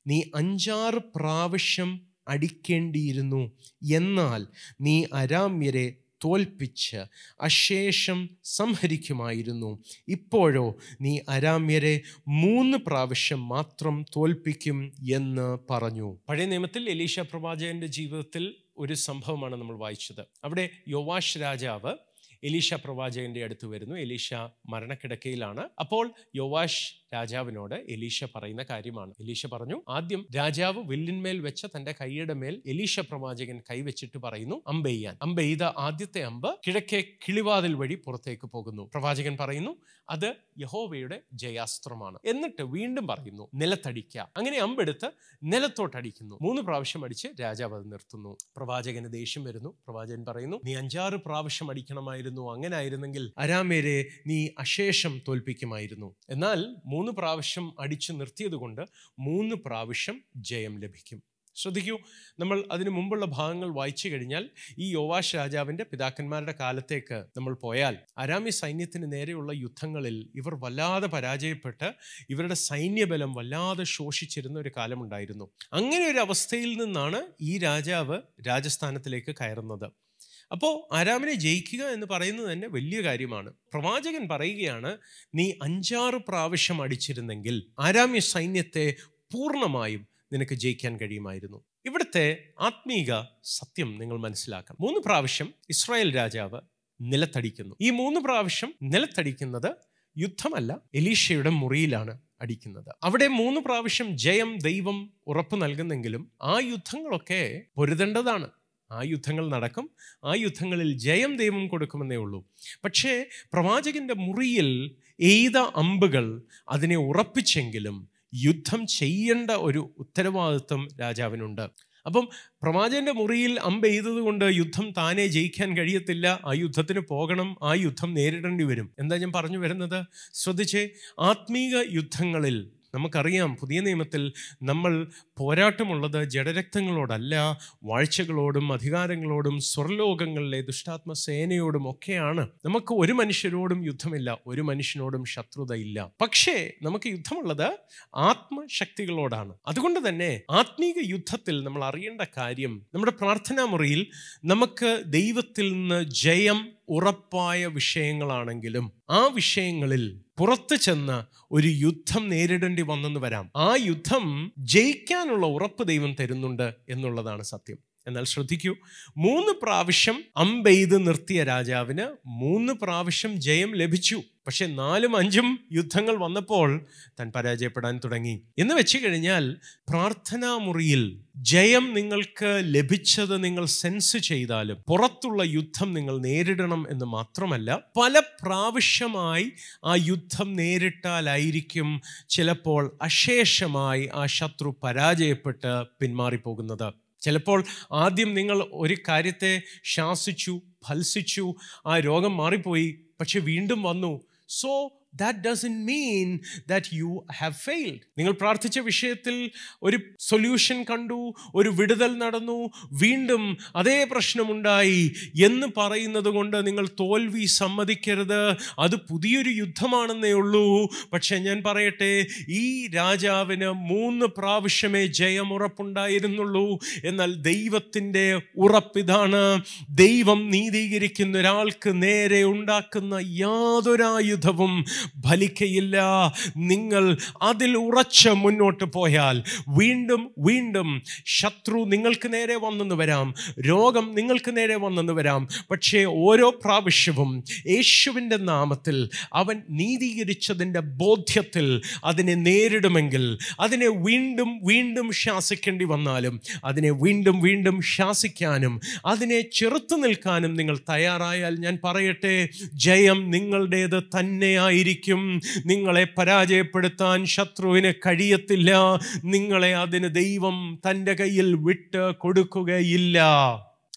നീ അഞ്ചാറ് പ്രാവശ്യം അടിക്കേണ്ടിയിരുന്നു. എന്നാൽ നീ അരാമ്യരെ തോൽപ്പിച്ച് അശേഷം സംഹരിക്കുമായിരുന്നു. ഇപ്പോഴോ നീ അരാമ്യരെ മൂന്ന് പ്രാവശ്യം മാത്രം തോൽപ്പിക്കും എന്ന് പറഞ്ഞു. പഴയ നിയമത്തിൽ എലീഷ പ്രവാചകന്റെ ജീവിതത്തിൽ ഒരു സംഭവമാണ് നമ്മൾ വായിച്ചത്. അവിടെ യോവാഷ് രാജാവ് എലീഷ പ്രവാചകന്റെ അടുത്ത് വരുന്നു. എലീഷ മരണക്കിടക്കയിലാണ്. അപ്പോൾ യോവാഷ് രാജാവിനോട് എലീഷ പറയുന്ന കാര്യമാണ്. എലീഷ പറഞ്ഞു ആദ്യം രാജാവ് വില്ലിന്മേൽ വെച്ച തന്റെ കൈയുടെ മേൽ എലീഷ പ്രവാചകൻ കൈവച്ചിട്ട് പറയുന്നു അമ്പെയ്യാൻ. അമ്പെയ്ത ആദ്യത്തെ അമ്പ് കിഴക്കേ കിളിവാതിൽ വഴി പുറത്തേക്ക് പോകുന്നു. പ്രവാചകൻ പറയുന്നു അത് യഹോവയുടെ ജയാസ്ത്രമാണ്. എന്നിട്ട് വീണ്ടും പറയുന്നു നിലത്തടിക്ക. അങ്ങനെ അമ്പെടുത്ത് നിലത്തോട്ടടിക്കുന്നു. മൂന്ന് പ്രാവശ്യം അടിച്ച് രാജാവ് അത് നിർത്തുന്നു. പ്രവാചകന് ദേഷ്യം വരുന്നു. പ്രവാചകൻ പറയുന്നു നീ അഞ്ചാറ് പ്രാവശ്യം അടിക്കണമായിരുന്നു. ആയിരുന്നു അങ്ങനെ ആയിരുന്നെങ്കിൽ അരാമേരെ നീ അശേഷം തോൽപ്പിക്കുമായിരുന്നു. എന്നാൽ മൂന്ന് പ്രാവശ്യം അടിച്ചു നിർത്തിയത് കൊണ്ട് മൂന്ന് പ്രാവശ്യം ജയം ലഭിക്കും. ശ്രദ്ധിക്കൂ നമ്മൾ അതിനു മുമ്പുള്ള ഭാഗങ്ങൾ വായിച്ചു കഴിഞ്ഞാൽ ഈ യോവാഷ് രാജാവിന്റെ പിതാക്കന്മാരുടെ കാലത്തേക്ക് നമ്മൾ പോയാൽ അരാമി സൈന്യത്തിന് നേരെയുള്ള യുദ്ധങ്ങളിൽ ഇവർ വല്ലാതെ പരാജയപ്പെട്ട് ഇവരുടെ സൈന്യബലം വല്ലാതെ ശോഷിച്ചിരുന്ന ഒരു കാലമുണ്ടായിരുന്നു. അങ്ങനെ ഒരു അവസ്ഥയിൽ നിന്നാണ് ഈ രാജാവ് രാജസ്ഥാനത്തിലേക്ക് കയറുന്നത്. അപ്പോൾ ആരാമിനെ ജയിക്കുക എന്ന് പറയുന്നത് തന്നെ വലിയ കാര്യമാണ്. പ്രവാചകൻ പറയുകയാണ് നീ അഞ്ചാറ് പ്രാവശ്യം അടിച്ചിരുന്നെങ്കിൽ ആരാമ്യ സൈന്യത്തെ പൂർണമായും നിനക്ക് ജയിക്കാൻ കഴിയുമായിരുന്നു. ഇവിടുത്തെ ആത്മീക സത്യം നിങ്ങൾ മനസ്സിലാക്കണം. മൂന്ന് പ്രാവശ്യം ഇസ്രായേൽ രാജാവ് നിലത്തടിക്കുന്നു. ഈ മൂന്ന് പ്രാവശ്യം നിലത്തടിക്കുന്നത് യുദ്ധമല്ല എലീഷയുടെ മുറിയിലാണ് അടിക്കുന്നത്. അവിടെ മൂന്ന് പ്രാവശ്യം ജയം ദൈവം ഉറപ്പ് നൽകുന്നെങ്കിലും ആ യുദ്ധങ്ങളൊക്കെ പൊരുതേണ്ടതാണ്. ആ യുദ്ധങ്ങൾ നടക്കും. ആ യുദ്ധങ്ങളിൽ ജയം ദൈവം കൊടുക്കുമെന്നേ ഉള്ളൂ. പക്ഷേ പ്രവാചകന്റെ മുറിയിൽ എയ്ത അമ്പുകൾ അതിനെ ഉറപ്പിച്ചെങ്കിലും യുദ്ധം ചെയ്യേണ്ട ഒരു ഉത്തരവാദിത്വം രാജാവിനുണ്ട്. അപ്പം പ്രവാചകന്റെ മുറിയിൽ അമ്പ് എയ്തതുകൊണ്ട് യുദ്ധം താനേ ജയിക്കാൻ കഴിയത്തില്ല. ആ യുദ്ധത്തിന് പോകണം. ആ യുദ്ധം നേരിടേണ്ടി വരും. എന്താ ഞാൻ പറഞ്ഞു വരുന്നത്? ശ്രദ്ധിച്ചേ. ആത്മീക യുദ്ധങ്ങളിൽ നമുക്കറിയാം പുതിയ നിയമത്തിൽ നമ്മൾ പോരാട്ടമുള്ളത് ജഡരക്തങ്ങളോടല്ല വാഴ്ചകളോടും അധികാരങ്ങളോടും സ്വർലോകങ്ങളിലെ ദുഷ്ടാത്മ സേനയോടും ഒക്കെയാണ്. നമുക്ക് ഒരു മനുഷ്യരോടും യുദ്ധമില്ല ഒരു മനുഷ്യനോടും ശത്രുതയില്ല. പക്ഷേ നമുക്ക് യുദ്ധമുള്ളത് ആത്മശക്തികളോടാണ്. അതുകൊണ്ട് തന്നെ ആത്മീക യുദ്ധത്തിൽ നമ്മൾ അറിയേണ്ട കാര്യം നമ്മുടെ പ്രാർത്ഥനാ മുറിയിൽ നമുക്ക് ദൈവത്തിൽ നിന്ന് ജയം ഉറപ്പായ വിഷയങ്ങളാണെങ്കിലും ആ വിഷയങ്ങളിൽ പുറത്തു ചെന്ന് ഒരു യുദ്ധം നേരിടേണ്ടി വന്നെന്ന് വരാം. ആ യുദ്ധം ജയിക്കാനുള്ള ഉറപ്പ് ദൈവം തരുന്നുണ്ട് എന്നുള്ളതാണ് സത്യം. എന്നാൽ ശ്രദ്ധിക്കൂ മൂന്ന് പ്രാവശ്യം അമ്പെയ്ത് നിർത്തിയ രാജാവിന് മൂന്ന് പ്രാവശ്യം ജയം ലഭിച്ചു. പക്ഷെ നാലും അഞ്ചും യുദ്ധങ്ങൾ വന്നപ്പോൾ താൻ പരാജയപ്പെടാൻ തുടങ്ങി. എന്ന് വെച്ച് കഴിഞ്ഞാൽ പ്രാർത്ഥനാ മുറിയിൽ ജയം നിങ്ങൾക്ക് ലഭിച്ചത് നിങ്ങൾ സെൻസ് ചെയ്താലും പുറത്തുള്ള യുദ്ധം നിങ്ങൾ നേരിടണം എന്ന് മാത്രമല്ല പല പ്രാവശ്യമായി ആ യുദ്ധം നേരിട്ടാലായിരിക്കും ചിലപ്പോൾ അശേഷമായി ആ ശത്രു പരാജയപ്പെട്ട് പിന്മാറിപ്പോകുന്നത്. ചിലപ്പോൾ ആദ്യം നിങ്ങൾ ഒരു കാര്യത്തെ ശാസിച്ചു ഫൽസിച്ചു ആ രോഗം മാറിപ്പോയി പക്ഷെ വീണ്ടും വന്നു so that doesn't mean that you have failed നിങ്ങൾ പ്രാർത്ഥിച്ച വിഷയത്തിൽ ഒരു സൊല്യൂഷൻ കണ്ടു ഒരു വിടുതൽ നടന്നു വീണ്ടും അതേ പ്രശ്നമുണ്ടായി എന്ന് പറയുന്നത് കൊണ്ട് നിങ്ങൾ തോൽവി സമ്മതിക്കരുത്. അത് പുതിയൊരു യുദ്ധമാണെന്നേ ഉള്ളൂ. പക്ഷേ ഞാൻ പറയട്ടെ ഈ രാജാവിന് മൂന്ന് പ്രാവശ്യമേ ജയമുറപ്പുണ്ടായിരുന്നുള്ളൂ എന്നാൽ ദൈവത്തിന്റെ ഉറപ്പിതാണ് ദൈവം നീതീകരിക്കുന്ന ഒരാൾക്ക് നേരെ ഉണ്ടാക്കുന്ന യാതൊരായുധവും ഫലിക്കയില്ല. നിങ്ങൾ അതിൽ ഉറച്ച് മുന്നോട്ട് പോയാൽ വീണ്ടും വീണ്ടും ശത്രു നിങ്ങൾക്ക് നേരെ വന്നെന്ന് വരാം. രോഗം നിങ്ങൾക്ക് നേരെ വന്നെന്ന് വരാം. പക്ഷേ ഓരോ പ്രാവശ്യവും യേശുവിന്റെ നാമത്തിൽ അവൻ നീതീകരിച്ചതിന്റെ ബോധ്യത്തിൽ അതിനെ നേരിടുമെങ്കിൽ അതിനെ വീണ്ടും വീണ്ടും ശാസിക്കേണ്ടി വന്നാലും അതിനെ വീണ്ടും വീണ്ടും ശാസിക്കാനും അതിനെ ചെറുത്തു നിൽക്കാനും നിങ്ങൾ തയ്യാറായാൽ ഞാൻ പറയട്ടെ ജയം നിങ്ങളുടേത് തന്നെയായിരിക്കും. നിങ്ങളെ പരാജയപ്പെടുത്താൻ ശത്രുവിന് കഴിയത്തില്ല. നിങ്ങളെ അതിന് ദൈവം തന്റെ കയ്യിൽ വിട്ട് കൊടുക്കുകയില്ല.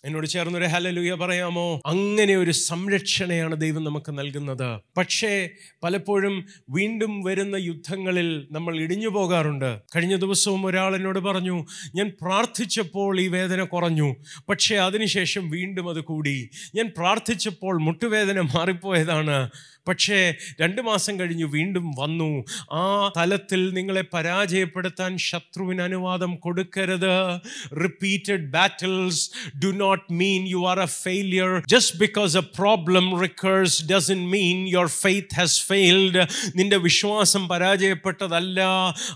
എന്നോട് ചേർന്നൊരു ഹലലുയ പറയാമോ? അങ്ങനെ ഒരു സംരക്ഷണയാണ് ദൈവം നമുക്ക് നൽകുന്നത്. പക്ഷേ പലപ്പോഴും വീണ്ടും വരുന്ന യുദ്ധങ്ങളിൽ നമ്മൾ ഇടിഞ്ഞു പോകാറുണ്ട്. കഴിഞ്ഞ ദിവസവും ഒരാൾ എന്നോട് പറഞ്ഞു ഞാൻ പ്രാർത്ഥിച്ചപ്പോൾ ഈ വേദന കുറഞ്ഞു. പക്ഷേ അതിനുശേഷം വീണ്ടും അത് കൂടി. ഞാൻ പ്രാർത്ഥിച്ചപ്പോൾ മുട്ടുവേദന മാറിപ്പോയതാണ്. പക്ഷേ രണ്ട് മാസം കഴിഞ്ഞു വീണ്ടും വന്നു. ആ തലത്തിൽ നിങ്ങളെ പരാജയപ്പെടുത്താൻ ശത്രുവിന് അനുവാദം കൊടുക്കരുത്. Repeated battles do not mean you are a failure just because a problem recurs doesn't mean your faith has failed നിന്റെ വിശ്വാസം പരാജയപ്പെട്ടതല്ല.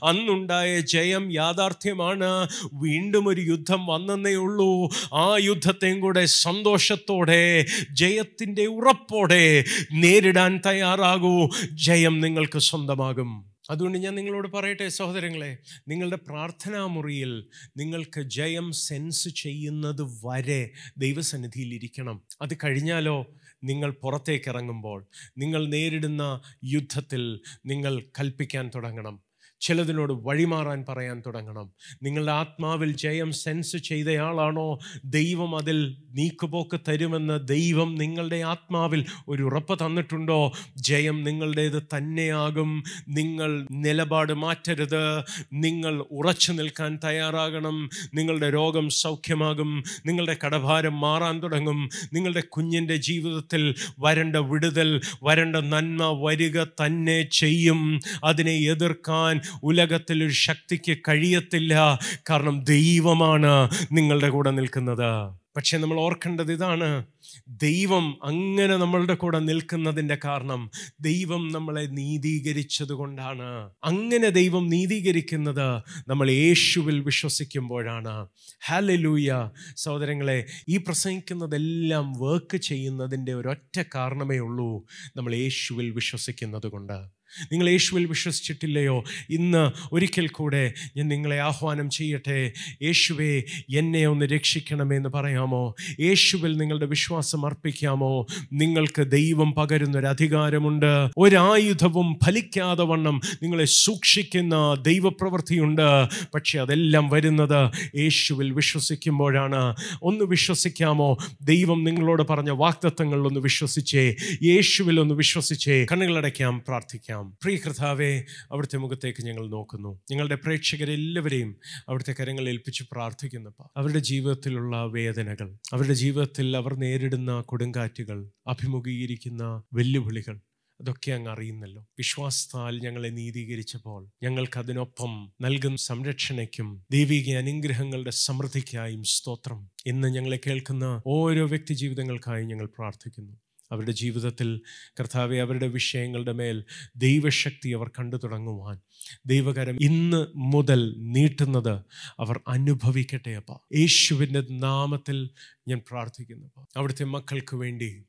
അന്നുണ്ടായ ജയം യാഥാർത്ഥ്യമാണ്. വീണ്ടും ഒരു യുദ്ധം വന്നെന്നേ ഉള്ളൂ. ആ യുദ്ധത്തെയും കൂടെ സന്തോഷത്തോടെ ജയത്തിന്റെ ഉറപ്പോടെ നേരിടാൻ തയ്യാറാകൂ. ജയം നിങ്ങൾക്ക് സ്വന്തമാകും. അതുകൊണ്ട് ഞാൻ നിങ്ങളോട് പറയട്ടെ സഹോദരങ്ങളെ നിങ്ങളുടെ പ്രാർത്ഥനാ മുറിയിൽ നിങ്ങൾക്ക് ജയം സെൻസ് ചെയ്യുന്നത് വരെ ദൈവസന്നിധിയിൽ ഇരിക്കണം. അത് കഴിഞ്ഞാലോ നിങ്ങൾ പുറത്തേക്ക് ഇറങ്ങുമ്പോൾ നിങ്ങൾ നേരിടുന്ന യുദ്ധത്തിൽ നിങ്ങൾ കൽപ്പിക്കാൻ തുടങ്ങണം. ചിലതിനോട് വഴിമാറാൻ പറയാൻ തുടങ്ങണം. നിങ്ങളുടെ ആത്മാവിൽ ജയം സെൻസ് ചെയ്തയാളാണോ? ദൈവം അതിൽ നീക്കുപോക്ക് തരുമെന്ന് ദൈവം നിങ്ങളുടെ ആത്മാവിൽ ഒരു ഉറപ്പ് തന്നിട്ടുണ്ടോ? ജയം നിങ്ങളുടേത് തന്നെയാകും. നിങ്ങൾ നിലപാട് മാറ്റരുത്. നിങ്ങൾ ഉറച്ചു നിൽക്കാൻ തയ്യാറാകണം. നിങ്ങളുടെ രോഗം സൗഖ്യമാകും. നിങ്ങളുടെ കടഭാരം മാറാൻ തുടങ്ങും. നിങ്ങളുടെ കുഞ്ഞിന്റെ ജീവിതത്തിൽ വരേണ്ട വിടുതൽ വരേണ്ട നന്മ വരിക തന്നെ ചെയ്യും. അതിനെ എതിർക്കാൻ ഉലകത്തിൽ ഒരു ശക്തിക്ക് കഴിയത്തില്ല. കാരണം ദൈവമാണ് നിങ്ങളുടെ കൂടെ നിൽക്കുന്നത്. പക്ഷേ നമ്മൾ ഓർക്കേണ്ടത് ഇതാണ്. ദൈവം അങ്ങനെ നമ്മളുടെ കൂടെ നിൽക്കുന്നതിന്റെ കാരണം ദൈവം നമ്മളെ നീതീകരിച്ചത് കൊണ്ടാണ് അങ്ങനെ ദൈവം നീതീകരിക്കുന്നത് നമ്മൾ യേശുവിൽ വിശ്വസിക്കുമ്പോഴാണ്. ഹാലലൂയ സഹോദരങ്ങളെ ഈ പ്രസംഗിക്കുന്നതെല്ലാം വർക്ക് ചെയ്യുന്നതിന്റെ ഒരൊറ്റ കാരണമേ ഉള്ളൂ നമ്മൾ യേശുവിൽ വിശ്വസിക്കുന്നത് കൊണ്ട് നിങ്ങൾ യേശുവിൽ വിശ്വസിച്ചിട്ടില്ലയോ? ഇന്ന് ഒരിക്കൽ കൂടെ ഞാൻ നിങ്ങളെ ആഹ്വാനം ചെയ്യട്ടെ. യേശുവെ എന്നെ ഒന്ന് രക്ഷിക്കണമെന്ന് പറയാമോ? യേശുവിൽ നിങ്ങളുടെ വിശ്വാസം അർപ്പിക്കാമോ? നിങ്ങൾക്ക് ദൈവം പകരുന്നൊരു അധികാരമുണ്ട്. ഒരായുധവും ഫലിക്കാതെ വണ്ണം നിങ്ങളെ സൂക്ഷിക്കുന്ന ദൈവപ്രവൃത്തിയുണ്ട്. പക്ഷെ അതെല്ലാം വരുന്നത് യേശുവിൽ വിശ്വസിക്കുമ്പോഴാണ്. ഒന്ന് വിശ്വസിക്കാമോ? ദൈവം നിങ്ങളോട് പറഞ്ഞ വാക്തത്വങ്ങളിൽ ഒന്ന് വിശ്വസിച്ചേ. യേശുവിൽ ഒന്ന് വിശ്വസിച്ചേ. കണ്ണുകളടയ്ക്കാം പ്രാർത്ഥിക്കാം. പ്രിയ കർത്താവെ അവിടുത്തെ മുഖത്തേക്ക് ഞങ്ങൾ നോക്കുന്നു. ഞങ്ങളുടെ പ്രേക്ഷകരെല്ലാവരെയും അവിടുത്തെ കരങ്ങൾ ഏൽപ്പിച്ച് പ്രാർത്ഥിക്കുന്നപ്പ അവരുടെ ജീവിതത്തിലുള്ള വേദനകൾ അവരുടെ ജീവിതത്തിൽ അവർ നേരിടുന്ന കൊടുങ്കാറ്റുകൾ അഭിമുഖീകരിക്കുന്ന വെല്ലുവിളികൾ അതൊക്കെ അങ്ങ് അറിയുന്നല്ലോ. വിശ്വാസത്താൽ ഞങ്ങളെ നീതീകരിച്ചപ്പോൾ ഞങ്ങൾക്ക് അതിനൊപ്പം നൽകുന്ന സംരക്ഷണയ്ക്കും ദൈവിക അനുഗ്രഹങ്ങളുടെ സമൃദ്ധിക്കായും സ്തോത്രം. ഇന്ന് ഞങ്ങളെ കേൾക്കുന്ന ഓരോ വ്യക്തി ജീവിതങ്ങൾക്കായി ഞങ്ങൾ പ്രാർത്ഥിക്കുന്നു. അവരുടെ ജീവിതത്തിൽ കർത്താവെ അവരുടെ വിഷയങ്ങളുടെ മേൽ ദൈവശക്തി അവർ കണ്ടു തുടങ്ങുവാൻ. ദൈവകരം ഇന്ന് മുതൽ നീട്ടുന്നത് അവർ അനുഭവിക്കട്ടെ അപ്പ. യേശുവിന്റെ നാമത്തിൽ ഞാൻ പ്രാർത്ഥിക്കുന്നു അവിടുത്തെ മക്കൾക്ക് വേണ്ടി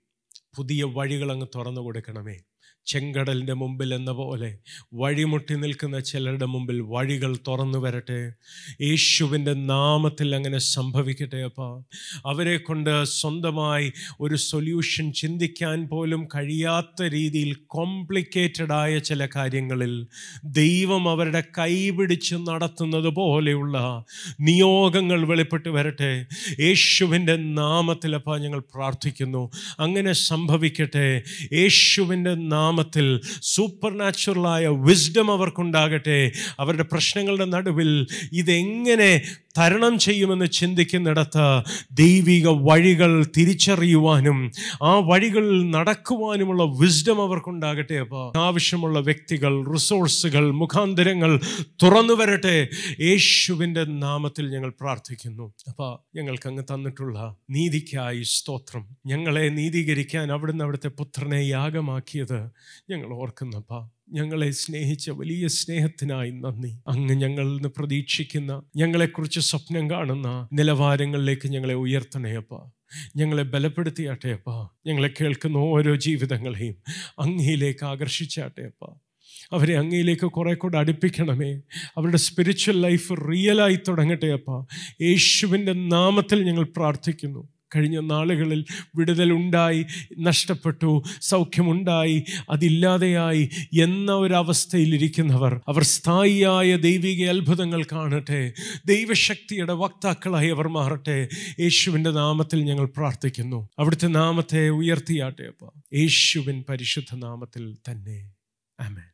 പുതിയ വഴികൾ അങ്ങ് തുറന്നു കൊടുക്കണമേ. ചെങ്കടലിന്റെ മുമ്പിൽ എന്ന പോലെ വഴിമുട്ടി നിൽക്കുന്ന ചിലരുടെ മുമ്പിൽ വഴികൾ തുറന്നു വരട്ടെ. യേശുവിന്റെ നാമത്തിൽ അങ്ങനെ സംഭവിക്കട്ടെ അപ്പ. അവരെ കൊണ്ട് സ്വന്തമായി ഒരു സൊല്യൂഷൻ ചിന്തിക്കാൻ പോലും കഴിയാത്ത രീതിയിൽ കോംപ്ലിക്കേറ്റഡ് ആയ ചില കാര്യങ്ങളിൽ ദൈവം അവരുടെ കൈപിടിച്ച് നടത്തുന്നത് പോലെയുള്ള നിയോഗങ്ങൾ വെളിപ്പെട്ട് വരട്ടെ. യേശുവിന്റെ നാമത്തിലപ്പ ഞങ്ങൾ പ്രാർത്ഥിക്കുന്നു. അങ്ങനെ സംഭവിക്കട്ടെ. യേശുവിന്റെ നാമത്തിൽ സൂപ്പർ നാച്ചുറലായ വിസ്ഡം അവർക്കുണ്ടാകട്ടെ. അവരുടെ പ്രശ്നങ്ങളുടെ നടുവിൽ ഇതെങ്ങനെ തരണം ചെയ്യുമെന്ന് ചിന്തിക്കുന്നിടത്ത് ദൈവിക വഴികൾ തിരിച്ചറിയുവാനും ആ വഴികളിൽ നടക്കുവാനുമുള്ള വിസ്ഡം അവർക്കുണ്ടാകട്ടെ അപ്പോൾ ആവശ്യമുള്ള വ്യക്തികൾ റിസോഴ്സുകൾ മുഖാന്തരങ്ങൾ തുറന്നു വരട്ടെ. യേശുവിന്റെ നാമത്തിൽ ഞങ്ങൾ പ്രാർത്ഥിക്കുന്നു. അപ്പോൾ ഞങ്ങൾക്ക് അങ്ങ് തന്നിട്ടുള്ള നീതിക്കായി സ്തോത്രം. ഞങ്ങളെ നീതീകരിക്കാൻ അവിടുന്ന് അവിടുത്തെ പുത്രനെ യാഗമാക്കിയത് ഞങ്ങൾ ഓർക്കുന്നപ്പാ ഞങ്ങളെ സ്നേഹിച്ച വലിയ സ്നേഹത്തിനായി നന്ദി. അങ്ങ് ഞങ്ങളിൽ നിന്ന് പ്രതീക്ഷിക്കുന്ന ഞങ്ങളെക്കുറിച്ച് സ്വപ്നം കാണുന്ന നിലവാരങ്ങളിലേക്ക് ഞങ്ങളെ ഉയർത്തണേയപ്പ. ഞങ്ങളെ ബലപ്പെടുത്തിയാട്ടെയപ്പ. ഞങ്ങളെ കേൾക്കുന്ന ഓരോ ജീവിതങ്ങളെയും അങ്ങയിലേക്ക് ആകർഷിച്ചാട്ടെയപ്പ. അവരെ അങ്ങയിലേക്ക് കുറെ കൂടെ അടുപ്പിക്കണമേ. അവരുടെ സ്പിരിച്വൽ ലൈഫ് റിയലായി തുടങ്ങട്ടെ അപ്പ യേശുവിന്റെ നാമത്തിൽ ഞങ്ങൾ പ്രാർത്ഥിക്കുന്നു. കഴിഞ്ഞ നാളുകളിൽ വിടുതലുണ്ടായി നഷ്ടപ്പെട്ടു സൗഖ്യമുണ്ടായി അതില്ലാതെയായി എന്ന ഒരവസ്ഥയിലിരിക്കുന്നവർ അവർ സ്ഥായിയായ ദൈവിക അത്ഭുതങ്ങൾ കാണട്ടെ ദൈവശക്തിയുടെ വക്താക്കളായി അവർ മാറട്ടെ. യേശുവിന്റെ നാമത്തിൽ ഞങ്ങൾ പ്രാർത്ഥിക്കുന്നു. അവിടുത്തെ നാമത്തെ ഉയർത്തിയാട്ടെ അപ്പ. യേശുവിൻ പരിശുദ്ധ നാമത്തിൽ തന്നെ. ആമേൻ.